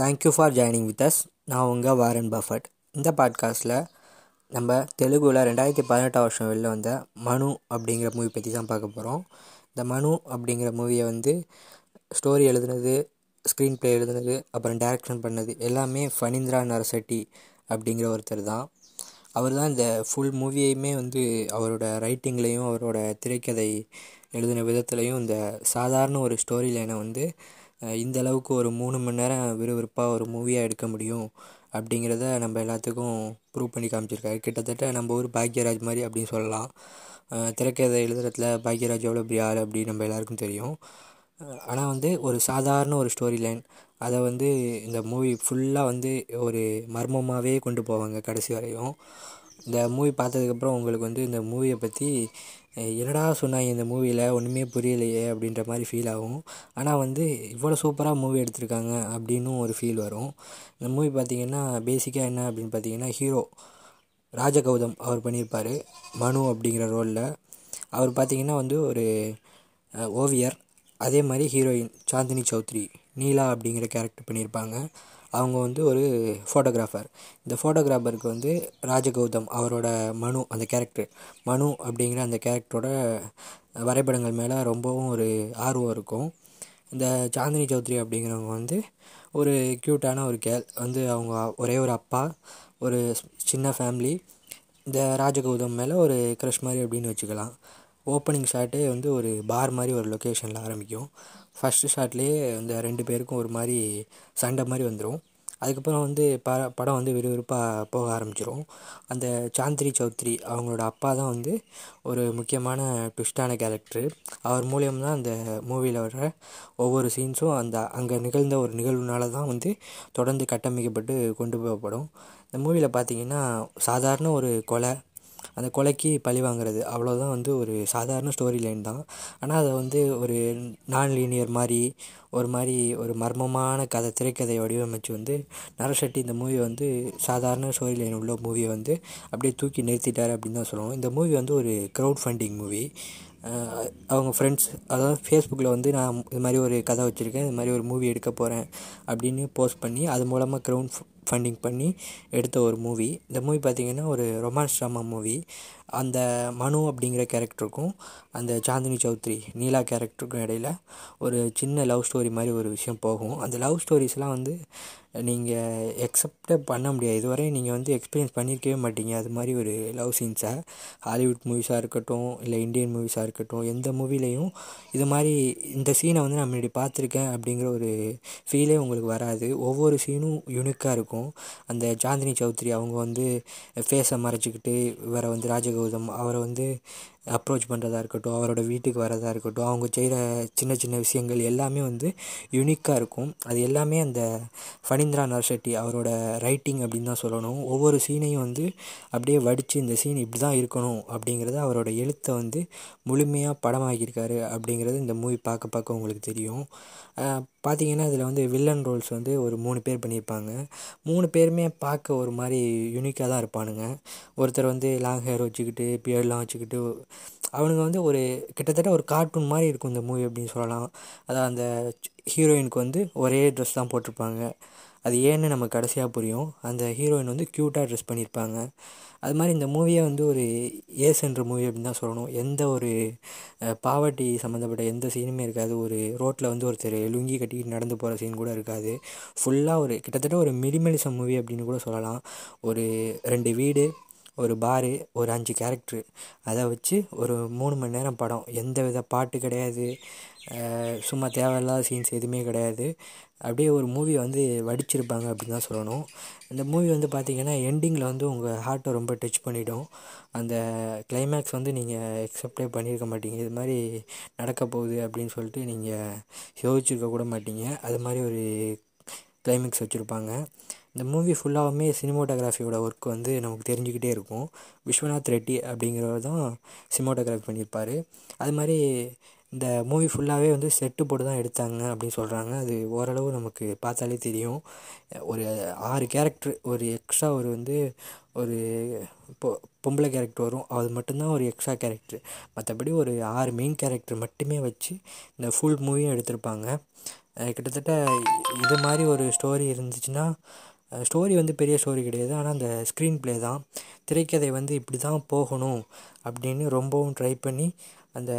Thank you for joining with us நான் உங்கள் Warren Buffett. இந்த பாட்காஸ்ட்டில் நம்ம தெலுங்குல ரெண்டாயிரத்தி பதினெட்டாம் வருஷம் வெளில வந்த மனு அப்படிங்கிற மூவி பற்றி தான் பார்க்க போகிறோம் இந்த மனு அப்படிங்கிற மூவியை வந்து ஸ்டோரி எழுதுனது ஸ்க்ரீன் ப்ளே எழுதுனது அப்புறம் டைரக்ஷன் பண்ணது எல்லாமே ஃபனீந்திரா நரசட்டி அப்படிங்கிற ஒருத்தர் தான். அவர் தான் இந்த ஃபுல் மூவியையுமே வந்து அவரோட ரைட்டிங்லேயும் அவரோட திரைக்கதை எழுதின விதத்துலையும் இந்த சாதாரண ஒரு ஸ்டோரி லைனை வந்து இந்த அளவுக்கு ஒரு மூணு மணி நேரம் விறுவிறுப்பாக ஒரு மூவியாக எடுக்க முடியும் அப்படிங்கிறத நம்ம எல்லாத்துக்கும் ப்ரூவ் பண்ணி காமிச்சிருக்காரு. கிட்டத்தட்ட நம்ம ஊர் பாக்யராஜ் மாதிரி அப்படின்னு சொல்லலாம். திரைக்கதை எழுதுறதுல பாக்யராஜ் எவ்வளோ பெரிய ஆள் அப்படின்னு நம்ம எல்லாருக்கும் தெரியும். ஆனால் வந்து ஒரு சாதாரண ஒரு ஸ்டோரி லைன் அதை வந்து இந்த மூவி ஃபுல்லாக வந்து ஒரு மர்மமாகவே கொண்டு போவாங்க கடைசி வரையும். இந்த மூவி பார்த்ததுக்கப்புறம் உங்களுக்கு வந்து இந்த மூவியை பற்றி என்னடா சொன்னாங்க இந்த மூவியில் ஒன்றுமே புரியலையே அப்படின்ற மாதிரி ஃபீல் ஆகும். ஆனால் வந்து இவ்வளோ சூப்பராக மூவி எடுத்திருக்காங்க அப்படின்னும் ஒரு ஃபீல் வரும். இந்த மூவி பார்த்திங்கன்னா பேசிக்காக என்ன அப்படின்னு பார்த்தீங்கன்னா ஹீரோ ராஜகௌதம் அவர் பண்ணியிருப்பார். மனு அப்படிங்கிற ரோலில் அவர் பார்த்தீங்கன்னா வந்து ஒரு ஓவியர். அதே மாதிரி ஹீரோயின் சாந்தினி சௌத்ரி நீலா அப்படிங்கிற கேரக்டர் பண்ணியிருப்பாங்க. அவங்க வந்து ஒரு ஃபோட்டோகிராஃபர் இந்த ஃபோட்டோகிராஃபருக்கு வந்து ராஜகௌதம் அவரோட மனு அந்த கேரக்டர் மனு அப்படிங்கிற அந்த கேரக்டரோட வரைபடங்கள் மேலே ரொம்பவும் ஒரு ஆர்வம் இருக்கும். இந்த சாந்தினி சௌத்ரி அப்படிங்கிறவங்க வந்து ஒரு க்யூட்டான ஒரு கேர்ள் வந்து அவங்க ஒரே ஒரு அப்பா ஒரு சின்ன ஃபேமிலி இந்த ராஜகௌதம் மேலே ஒரு க்ரஷ் மாதிரி அப்படின்னு வச்சுக்கலாம். ஓப்பனிங் ஷாட்டே வந்து ஒரு பார் மாதிரி ஒரு லொக்கேஷனில் ஆரம்பிக்கும். ஃபஸ்ட்டு ஷாட்லேயே இந்த ரெண்டு பேருக்கும் ஒரு மாதிரி சண்டை மாதிரி வந்துடும் அதுக்கப்புறம் வந்து ப படம் வந்து விறுவிறுப்பாக போக ஆரம்பிச்சிடும் அந்த சாந்திரி சௌத்ரி அவங்களோட அப்பா தான் வந்து ஒரு முக்கியமான ட்விஸ்டான கேரக்டரு அவர் மூலியம் தான் அந்த மூவியில் வர ஒவ்வொரு சீன்ஸும் அந்த அங்கே நிகழ்ந்த ஒரு நிகழ்வுனால தான் வந்து தொடர்ந்து கட்டமைக்கப்பட்டு கொண்டு போகப்படும். இந்த மூவியில் பார்த்திங்கன்னா சாதாரண ஒரு கொலை அந்த கொலைக்கு பழி வாங்குறது அவ்வளோதான் வந்து ஒரு சாதாரண ஸ்டோரி லைன் தான். ஆனால் அதை வந்து ஒரு நான் லீனியர் மாதிரி ஒரு மாதிரி ஒரு மர்மமான கதை திரைக்கதை வடிவமைச்சு வந்து நரசெட்டி இந்த மூவி வந்து சாதாரண ஸ்டோரி லைன் உள்ள மூவியை வந்து அப்படியே தூக்கி நிறுத்திட்டார் அப்படின்னு தான் சொல்லுவோம் இந்த மூவி வந்து ஒரு க்ரௌட் ஃபண்டிங் மூவி அவங்க ஃப்ரெண்ட்ஸ் அதாவது ஃபேஸ்புக்கில் வந்து நான் இது மாதிரி ஒரு கதை வச்சுருக்கேன் இது மாதிரி ஒரு மூவி எடுக்க போகிறேன் அப்படின்னு போஸ்ட் பண்ணி அது மூலமாக க்ரௌண்ட் ஃபண்டிங் பண்ணி எடுத்த ஒரு மூவி இந்த மூவி பார்த்திங்கன்னா ஒரு ரொமான்ஸ் ட்ராமா மூவி அந்த மனு அப்படிங்கிற கேரக்டருக்கும் அந்த சாந்தினி சௌத்ரி நீலா கேரக்டருக்கும் இடையில ஒரு சின்ன லவ் ஸ்டோரி மாதிரி ஒரு விஷயம் போகும். அந்த லவ் ஸ்டோரிஸ்லாம் வந்து நீங்கள் எக்ஸப்டே பண்ண முடியாது. இதுவரை நீங்கள் வந்து எக்ஸ்பீரியன்ஸ் பண்ணியிருக்கவே மாட்டீங்க. அது மாதிரி ஒரு லவ் சீன்ஸை ஹாலிவுட் மூவிஸாக இருக்கட்டும் இல்லை இந்தியன் மூவிஸாக இருக்கட்டும் எந்த மூவிலையும் இது மாதிரி இந்த சீனை வந்து நான் முன்னாடி பார்த்துருக்கேன் அப்படிங்கிற ஒரு ஃபீலே உங்களுக்கு வராது. ஒவ்வொரு சீனும் யூனிக்காக இருக்கும். அந்த சாந்தினி சௌத்ரி அவங்க வந்து ஃபேஸை மறைச்சிக்கிட்டு இவரை வந்து ராஜகௌதம் அவரை வந்து அப்ரோச் பண்ணுறதா இருக்கட்டும் அவரோட வீட்டுக்கு வரதா இருக்கட்டும் அவங்க செய்கிற சின்ன சின்ன விஷயங்கள் எல்லாமே வந்து யூனிக்காக இருக்கும். அது எல்லாமே அந்த ஃபனீந்திரா நர்ஷெட்டி அவரோட ரைட்டிங் அப்படின்னு தான் சொல்லணும். ஒவ்வொரு சீனையும் வந்து அப்படியே வடித்து இந்த சீன் இப்படி தான் இருக்கணும் அப்படிங்கிறத அவரோட எழுத்தை வந்து முழுமையாக படமாக்கியிருக்காரு அப்படிங்கிறது இந்த மூவி பார்க்க பார்க்க உங்களுக்கு தெரியும். பார்த்தீங்கன்னா இதில் வந்து வில்லன் ரோல்ஸ் வந்து ஒரு மூணு பேர் பண்ணியிருப்பாங்க. மூணு பேருமே பார்க்க ஒரு மாதிரி யூனிக்காக தான் இருப்பானுங்க. ஒருத்தர் வந்து லாங் ஹேர் வச்சுக்கிட்டு பியர்லாம் வச்சுக்கிட்டு அவனுங்க வந்து ஒரு கிட்டத்தட்ட ஒரு கார்ட்டூன் மாதிரி இருக்கும் இந்த மூவி அப்படின்னு சொல்லலாம். அதான் அந்த ஹீரோயினுக்கு வந்து ஒரே ட்ரெஸ் தான் போட்டிருப்பாங்க. அது ஏன்னு நமக்கு கடைசியாக புரியும். அந்த ஹீரோயின் வந்து க்யூட்டாக ட்ரெஸ் பண்ணியிருப்பாங்க அது மாதிரி இந்த மூவியை வந்து ஒரு ஏஸ் என்ற மூவி அப்படின்னு தான் சொல்லணும். எந்த ஒரு பாவர்ட்டி சம்மந்தப்பட்ட எந்த சீனுமே இருக்காது. ஒரு ரோட்டில் வந்து ஒருத்தர் லுங்கி கட்டிக்கிட்டு நடந்து போகிற சீன் கூட இருக்காது. ஃபுல்லாக ஒரு கிட்டத்தட்ட ஒரு மினிமலிசம் மூவி அப்படின்னு கூட சொல்லலாம். ஒரு ரெண்டு வீடு ஒரு பாரு ஒரு அஞ்சு கேரக்டரு அதை வச்சு ஒரு மூணு மணி நேரம் படம். எந்த வித பாட்டு கிடையாது. சும்மா தேவையில்லாத சீன்ஸ் எதுவுமே கிடையாது. அப்படியே ஒரு மூவி வந்து வடிச்சிருப்பாங்க அப்படின்னு தான் சொல்லணும். இந்த மூவி வந்து பார்த்திங்கன்னா எண்டிங்கில் வந்து உங்கள் ஹார்ட்டை ரொம்ப டச் பண்ணிவிடும் அந்த கிளைமேக்ஸ் வந்து நீங்கள் எக்ஸப்டே பண்ணியிருக்க மாட்டீங்க. இது மாதிரி நடக்க போகுது அப்படின்னு சொல்லிட்டு நீங்கள் யோசிச்சிருக்க கூட மாட்டீங்க. அது மாதிரி ஒரு கிளைமேக்ஸ் வச்சுருப்பாங்க. இந்த மூவி ஃபுல்லாகவுமே சினிமோட்டோகிராஃபியோட ஒர்க் வந்து நமக்கு தெரிஞ்சுக்கிட்டே இருக்கும். விஸ்வநாத் ரெட்டி அப்படிங்கிறவர் தான் சினிமோட்டோகிராஃபி பண்ணியிருப்பார். அது மாதிரி இந்த மூவி ஃபுல்லாகவே வந்து செட்டு போட்டு தான் எடுத்தாங்க அப்படின்னு சொல்கிறாங்க அது ஓரளவு நமக்கு பார்த்தாலே தெரியும். ஒரு ஆறு கேரக்டர் ஒரு எக்ஸ்ட்ரா ஒரு வந்து ஒரு பொ பொம்பளை கேரக்டர் வரும். அது மட்டும்தான் ஒரு எக்ஸ்ட்ரா கேரக்டர் மற்றபடி ஒரு ஆறு மெயின் கேரக்டர் மட்டுமே வச்சு இந்த ஃபுல் மூவியும் எடுத்திருப்பாங்க. கிட்டத்தட்ட இது மாதிரி ஒரு ஸ்டோரி இருந்துச்சுன்னா ஸ்டோரி வந்து பெரிய ஸ்டோரி கிடையாது. ஆனால் அந்த ஸ்க்ரீன் ப்ளே தான். திரைக்கதை வந்து இப்படி தான் போகணும் அப்படின்னு ரொம்பவும் ட்ரை பண்ணி அந்த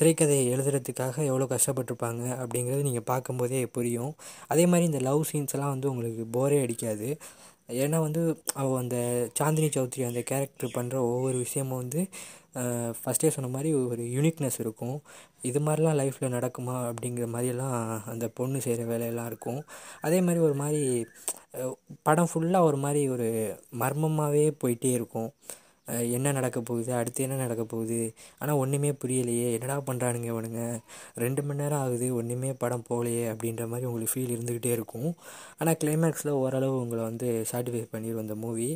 திரைக்கதையை எழுதுறதுக்காக எவ்வளோ கஷ்டப்பட்டிருப்பாங்க அப்படிங்கிறது நீங்கள் பார்க்கும்போதே புரியும். அதே மாதிரி இந்த லவ் சீன்ஸ்லாம் வந்து உங்களுக்கு போரே அடிக்காது. ஏன்னா வந்து அவள் அந்த சாந்தினி சௌத்ரி அந்த கேரக்டர் பண்ணுற ஒவ்வொரு விஷயமும் வந்து ஃபஸ்ட்டே சொன்ன மாதிரி ஒரு யூனிக்னஸ் இருக்கும். இது மாதிரிலாம் லைஃப்பில் நடக்குமா அப்படிங்கிற மாதிரியெல்லாம் அந்த பொண்ணு செய்கிற வேலையெல்லாம் இருக்கும். அதே மாதிரி ஒரு மாதிரி படம் ஃபுல்லாக ஒரு மாதிரி ஒரு மர்மமாகவே போயிட்டே இருக்கும். என்ன நடக்க போகுது அடுத்து என்ன நடக்க போகுது? ஆனால் ஒன்றுமே புரியலையே. என்னடா பண்ணுறானுங்க இவனுங்க? ரெண்டு மணி நேரம் ஆகுது ஒன்றுமே படம் போகலையே அப்படின்ற மாதிரி உங்களுக்கு ஃபீல் இருந்துக்கிட்டே இருக்கும். ஆனால் கிளைமேக்ஸில் ஓரளவு உங்களை வந்து சாட்டிஃபை பண்ணிடும் அந்த மூவி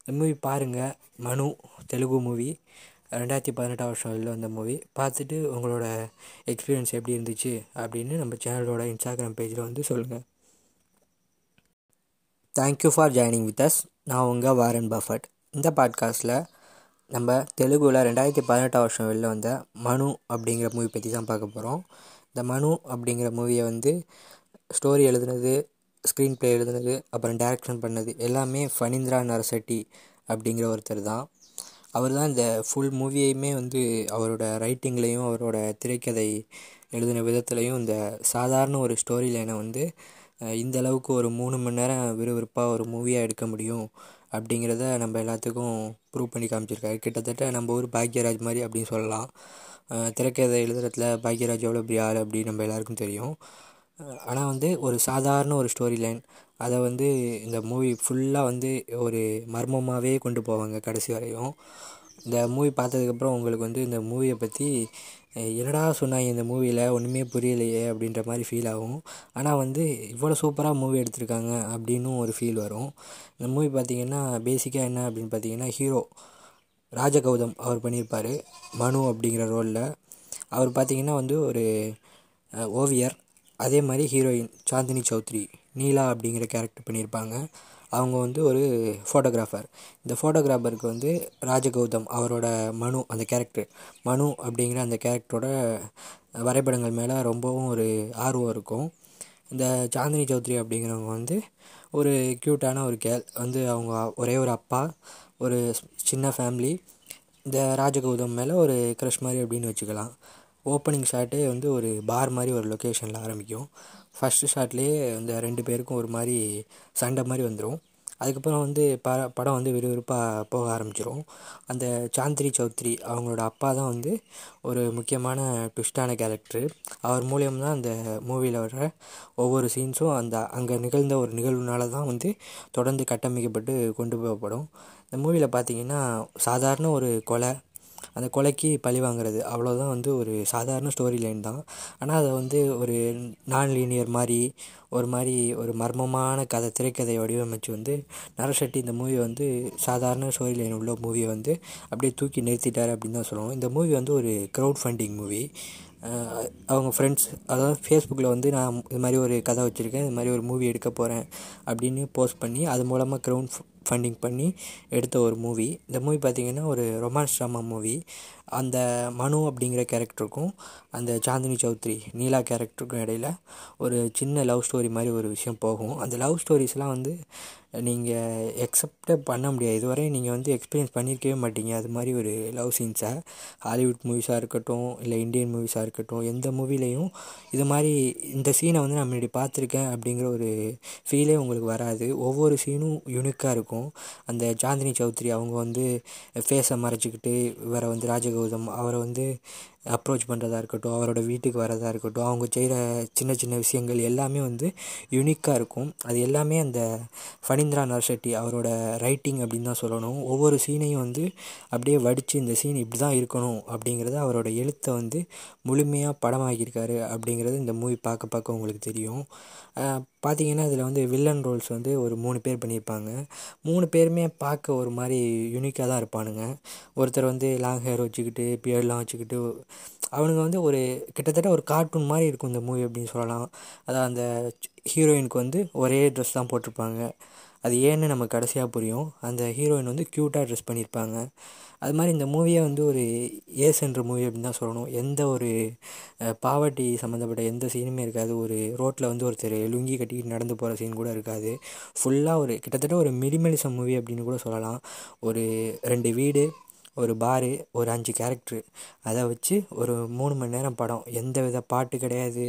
இந்த மூவி பாருங்கள் மனு தெலுங்கு மூவி ரெண்டாயிரத்தி பதினெட்டாம் வருஷம் வெளில வந்த மூவி பார்த்துட்டு உங்களோட எக்ஸ்பீரியன்ஸ் எப்படி இருந்துச்சு அப்படின்னு நம்ம சேனலோட இன்ஸ்டாகிராம் பேஜில் வந்து சொல்லுங்கள் thank you for joining with us நான் உங்கள் வாரன் பஃபட் இந்த பாட்காஸ்ட்டில் நம்ம தெலுங்குல ரெண்டாயிரத்தி பதினெட்டாம் வருஷம் வெளில வந்த மனு அப்படிங்கிற மூவி பற்றி தான் பார்க்க போகிறோம் இந்த மனு அப்படிங்கிற மூவியை வந்து ஸ்டோரி எழுதுனது ஸ்க்ரீன் ப்ளே எழுதுனது அப்புறம் டேரக்ஷன் பண்ணது எல்லாமே ஃபனீந்திரா நரசட்டி அப்படிங்கிற ஒருத்தர் தான். அவர் தான் இந்த ஃபுல் மூவியையுமே வந்து அவரோட ரைட்டிங்லேயும் அவரோட திரைக்கதை எழுதின விதத்துலையும் இந்த சாதாரண ஒரு ஸ்டோரி லைனை வந்து இந்த அளவுக்கு ஒரு மூணு மணி நேரம் விறுவிறுப்பாக ஒரு மூவியாக எடுக்க முடியும் அப்படிங்கிறத நம்ம எல்லாத்துக்கும் ப்ரூவ் பண்ணி காமிச்சிருக்காரு. கிட்டத்தட்ட நம்ம ஊர் பாக்யராஜ் மாதிரி அப்படின்னு சொல்லலாம். திரைக்கதை எழுதுறதுல பாக்யராஜ் எவ்வளோ பெரிய ஆள் அப்படின்னு நம்ம எல்லாருக்கும் தெரியும். ஆனால் வந்து ஒரு சாதாரண ஒரு ஸ்டோரி லைன் அதை வந்து இந்த மூவி ஃபுல்லாக வந்து ஒரு மர்மமாகவே கொண்டு போவாங்க கடைசி வரையும். இந்த மூவி பார்த்ததுக்கப்புறம் உங்களுக்கு வந்து இந்த மூவியை பற்றி என்னடா சொன்னாங்க இந்த மூவியில் ஒன்றுமே புரியலையே அப்படின்ற மாதிரி ஃபீல் ஆகும். ஆனால் வந்து இவ்வளோ சூப்பராக மூவி எடுத்திருக்காங்க அப்படின்னும் ஒரு ஃபீல் வரும். இந்த மூவி பார்த்திங்கன்னா பேசிக்காக என்ன அப்படின்னு பார்த்தீங்கன்னா ஹீரோ ராஜகௌதம் அவர் பண்ணியிருப்பார். மனு அப்படிங்கிற ரோலில் அவர் பார்த்திங்கன்னா வந்து ஒரு ஓவியர். அதே மாதிரி ஹீரோயின் சாந்தினி சௌத்ரி நீலா அப்படிங்கிற கேரக்டர் பண்ணியிருப்பாங்க. அவங்க வந்து ஒரு ஃபோட்டோகிராஃபர் இந்த ஃபோட்டோகிராஃபருக்கு வந்து ராஜகௌதம் அவரோட மனு அந்த கேரக்டர் மனு அப்படிங்கிற அந்த கேரக்டரோட வரைபடங்கள் மேலே ரொம்பவும் ஒரு ஆர்வம் இருக்கும். இந்த சாந்தினி சௌத்ரி அப்படிங்கிறவங்க வந்து ஒரு க்யூட்டான ஒரு கேள் வந்து அவங்க ஒரே ஒரு அப்பா ஒரு சின்ன ஃபேமிலி இந்த ராஜகௌதம் மேலே ஒரு க்ரஷ் மாதிரி அப்படின்னு வச்சுக்கலாம். ஓப்பனிங் ஷாட்டே வந்து ஒரு பார் மாதிரி ஒரு லொக்கேஷனில் ஆரம்பிக்கும். ஃபஸ்ட்டு ஷாட்லேயே இந்த ரெண்டு பேருக்கும் ஒரு மாதிரி சண்டை மாதிரி வந்துடும் அதுக்கப்புறம் வந்து ப படம் வந்து விறுவிறுப்பாக போக ஆரம்பிச்சிடும் அந்த சாந்திரி சௌத்ரி அவங்களோட அப்பா தான் வந்து ஒரு முக்கியமான ட்விஸ்டான கேரக்டரு அவர் மூலியம் தான் அந்த மூவியில் வர்ற ஒவ்வொரு சீன்ஸும் அந்த அங்கே நிகழ்ந்த ஒரு நிகழ்வுனால தான் வந்து தொடர்ந்து கட்டமைக்கப்பட்டு கொண்டு போகப்படும். இந்த மூவியில் பார்த்திங்கன்னா சாதாரண ஒரு கொலை அந்த கொலைக்கு பழி வாங்குறது அவ்வளோதான் வந்து ஒரு சாதாரண ஸ்டோரி லைன் தான். ஆனால் அதை வந்து ஒரு நான் லீனியர் மாதிரி ஒரு மாதிரி ஒரு மர்மமான கதை திரைக்கதையை வடிவமைச்சு வந்து நரசெட்டி இந்த மூவியை வந்து சாதாரண ஸ்டோரி லைன் உள்ள மூவியை வந்து அப்படியே தூக்கி நிறுத்திட்டார் அப்படின்னு தான் சொல்லுவோம் இந்த மூவி வந்து ஒரு க்ரௌட் ஃபண்டிங் மூவி அவங்க ஃப்ரெண்ட்ஸ் அதாவது ஃபேஸ்புக்கில் வந்து நான் இது மாதிரி ஒரு கதை வச்சுருக்கேன் இது மாதிரி ஒரு மூவி எடுக்க போகிறேன் அப்படின்னு போஸ்ட் பண்ணி அது மூலமாக க்ரௌண்ட் ஃபண்டிங் பண்ணி எடுத்த ஒரு மூவி. இந்த மூவி பார்த்திங்கன்னா ஒரு ரொமான்ஸ் ட்ராமா மூவி. அந்த மனு அப்படிங்கிற கேரக்டருக்கும் அந்த சாந்தினி சௌத்ரி நீலா கேரக்டருக்கும் இடையில் ஒரு சின்ன லவ் ஸ்டோரி மாதிரி ஒரு விஷயம் போகும். அந்த லவ் ஸ்டோரிஸ்லாம் வந்து நீங்கள் எக்ஸப்டே பண்ண முடியாது. இதுவரை நீங்கள் வந்து எக்ஸ்பீரியன்ஸ் பண்ணியிருக்கவே மாட்டீங்க. அது மாதிரி ஒரு லவ் சீன்ஸை ஹாலிவுட் மூவிஸாக இருக்கட்டும் இல்லை இந்தியன் மூவிஸாக இருக்கட்டும் எந்த மூவிலையும் இது மாதிரி இந்த சீனை வந்து நான் முன்னாடி பார்த்துருக்கேன் அப்படிங்கிற ஒரு ஃபீலே உங்களுக்கு வராது. ஒவ்வொரு சீனும் யூனிக்காக இருக்கும். அந்த சாந்தினி சௌத்ரி அவங்க வந்து ஃபேஸை மறைச்சிக்கிட்டு இவரை வந்து ராஜகௌதம் அவரை வந்து அப்ரோச் பண்ணுறதா இருக்கட்டும் அவரோட வீட்டுக்கு வரதா இருக்கட்டும் அவங்க செய்கிற சின்ன சின்ன விஷயங்கள் எல்லாமே வந்து யூனிக்காக இருக்கும். அது எல்லாமே அந்த ஃபனீந்திரா நர்ஷெட்டி அவரோட ரைட்டிங் அப்படின்னு தான் சொல்லணும். ஒவ்வொரு சீனையும் வந்து அப்படியே வடித்து இந்த சீன் இப்படி தான் இருக்கணும் அப்படிங்கிறத அவரோட எழுத்தை வந்து முழுமையாக படமாக்கியிருக்காரு அப்படிங்கிறது இந்த மூவி பார்க்க பார்க்க உங்களுக்கு தெரியும். பார்த்தீங்கன்னா இதில் வந்து வில்லன் ரோல்ஸ் வந்து ஒரு மூணு பேர் பண்ணியிருப்பாங்க. மூணு பேருமே பார்க்க ஒரு மாதிரி யூனிக்காக தான் இருப்பானுங்க. ஒருத்தர் வந்து லாங் ஹேர் வச்சுக்கிட்டு பியர்ட்லாம் வச்சுக்கிட்டு அவனுங்க வந்து ஒரு கிட்டத்தட்ட ஒரு கார்ட்டூன் மாதிரி இருக்கும் இந்த மூவி அப்படின்னு சொல்லலாம். அதான் அந்த ஹீரோயினுக்கு வந்து ஒரே ட்ரெஸ் தான் போட்டிருப்பாங்க. அது ஏன்னு நமக்கு கடைசியாக புரியும். அந்த ஹீரோயின் வந்து க்யூட்டாக ட்ரெஸ் பண்ணியிருப்பாங்க. அது மாதிரி இந்த மூவியை வந்து ஒரு ஏஸ் என்ற மூவி அப்படின்னு தான் சொல்லணும். எந்த ஒரு பாவர்ட்டி சம்மந்தப்பட்ட எந்த சீனுமே இருக்காது. ஒரு ரோட்டில் வந்து ஒருத்தர் லுங்கி கட்டிக்கிட்டு நடந்து போகிற சீன் கூட இருக்காது. ஃபுல்லாக ஒரு கிட்டத்தட்ட ஒரு மினிமலிசம் மூவி அப்படின்னு கூட சொல்லலாம். ஒரு ரெண்டு வீடு ஒரு பாரு ஒரு அஞ்சு கேரக்ட்ரு அதை வச்சு ஒரு மூணு மணி நேரம் படம். எந்த வித பாட்டு கிடையாது.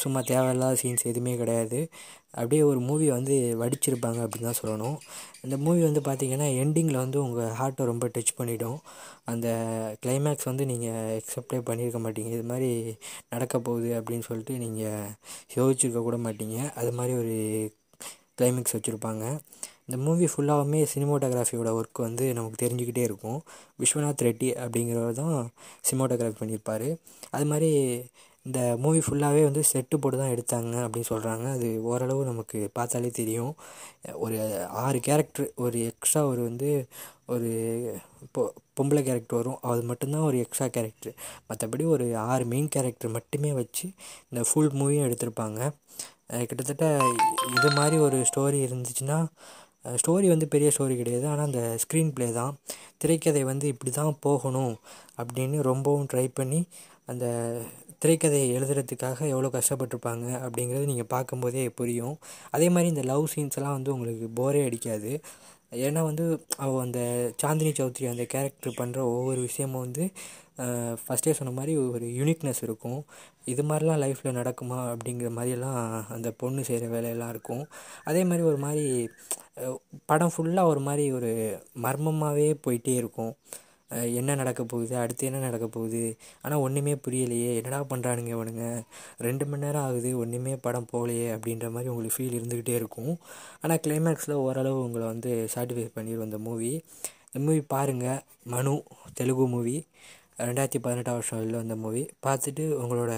சும்மா தேவையில்லாத சீன்ஸ் எதுவுமே கிடையாது. அப்படியே ஒரு மூவி வந்து வடிச்சிருப்பாங்க அப்படின்னு தான் சொல்லணும். இந்த மூவி வந்து பார்த்திங்கன்னா எண்டிங்கில் வந்து உங்கள் ஹார்ட்டை ரொம்ப டச் பண்ணிவிடும் அந்த கிளைமேக்ஸ் வந்து நீங்கள் எக்ஸப்டே பண்ணியிருக்க மாட்டீங்க. இது மாதிரி நடக்க போகுது அப்படின்னு சொல்லிட்டு நீங்கள் யோசிச்சிருக்க கூட மாட்டீங்க. அது மாதிரி ஒரு கிளைமேக்ஸ் வச்சுருப்பாங்க. இந்த மூவி ஃபுல்லாகவுமே சினிமோட்டோகிராஃபியோட ஒர்க் வந்து நமக்கு தெரிஞ்சுக்கிட்டே இருக்கும். விஸ்வநாத் ரெட்டி அப்படிங்கிறவர் தான் சினிமோட்டோகிராஃபி பண்ணியிருப்பார். அது மாதிரி இந்த மூவி ஃபுல்லாகவே வந்து செட்டு போட்டு தான் எடுத்தாங்க அப்படின்னு சொல்கிறாங்க அது ஓரளவு நமக்கு பார்த்தாலே தெரியும். ஒரு ஆறு கேரக்டர் ஒரு எக்ஸ்ட்ரா ஒரு வந்து ஒரு பொ பொம்பளை கேரக்டர் வரும். அது மட்டும்தான் ஒரு எக்ஸ்ட்ரா கேரக்டர் மற்றபடி ஒரு ஆறு மெயின் கேரக்டர் மட்டுமே வச்சு இந்த ஃபுல் மூவியும் எடுத்திருப்பாங்க. கிட்டத்தட்ட இது மாதிரி ஒரு ஸ்டோரி இருந்துச்சுன்னா ஸ்டோரி வந்து பெரிய ஸ்டோரி கிடையாது. ஆனால் அந்த ஸ்க்ரீன் ப்ளே தான். திரைக்கதை வந்து இப்படி தான் போகணும் அப்படின்னு ரொம்பவும் ட்ரை பண்ணி அந்த திரைக்கதையை எழுதுறதுக்காக எவ்வளோ கஷ்டப்பட்டிருப்பாங்க அப்படிங்கிறது நீங்கள் பார்க்கும்போதே புரியும். அதே மாதிரி இந்த லவ் சீன்ஸ்லாம் வந்து உங்களுக்கு போரே அடிக்காது. ஏன்னா வந்து அவள் அந்த சாந்தினி சௌத்ரி அந்த கேரக்டர் பண்ணுற ஒவ்வொரு விஷயமும் வந்து ஃபஸ்ட்டே சொன்ன மாதிரி ஒரு யூனிக்னஸ் இருக்கும். இது மாதிரிலாம் லைஃப்பில் நடக்குமா அப்படிங்கிற மாதிரியெல்லாம் அந்த பொண்ணு செய்கிற வேலையெல்லாம் இருக்கும். அதே மாதிரி ஒரு மாதிரி படம் ஃபுல்லாக ஒரு மாதிரி ஒரு மர்மமாகவே போயிட்டே இருக்கும். என்ன நடக்க போகுது அடுத்து என்ன நடக்க போகுது? ஆனால் ஒன்றுமே புரியலையே என்னடா பண்ணுறானுங்க இவனுங்க? ரெண்டு மணி நேரம் ஆகுது ஒன்றுமே படம் போகலையே அப்படின்ற மாதிரி உங்களுக்கு ஃபீல் இருந்துக்கிட்டே இருக்கும். ஆனால் கிளைமேக்ஸில் ஓரளவு உங்களை வந்து சாட்டிஃபை பண்ணிடும் அந்த மூவி இந்த மூவி பாருங்கள் மனு தெலுங்கு மூவி ரெண்டாயிரத்தி பதினெட்டாம் வருஷம் வெளில வந்த மூவி பார்த்துட்டு உங்களோட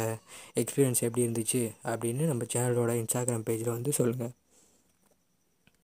எக்ஸ்பீரியன்ஸ் எப்படி இருந்துச்சு அப்படின்னு நம்ம சேனலோட இன்ஸ்டாகிராம் பேஜில் வந்து சொல்லுங்கள்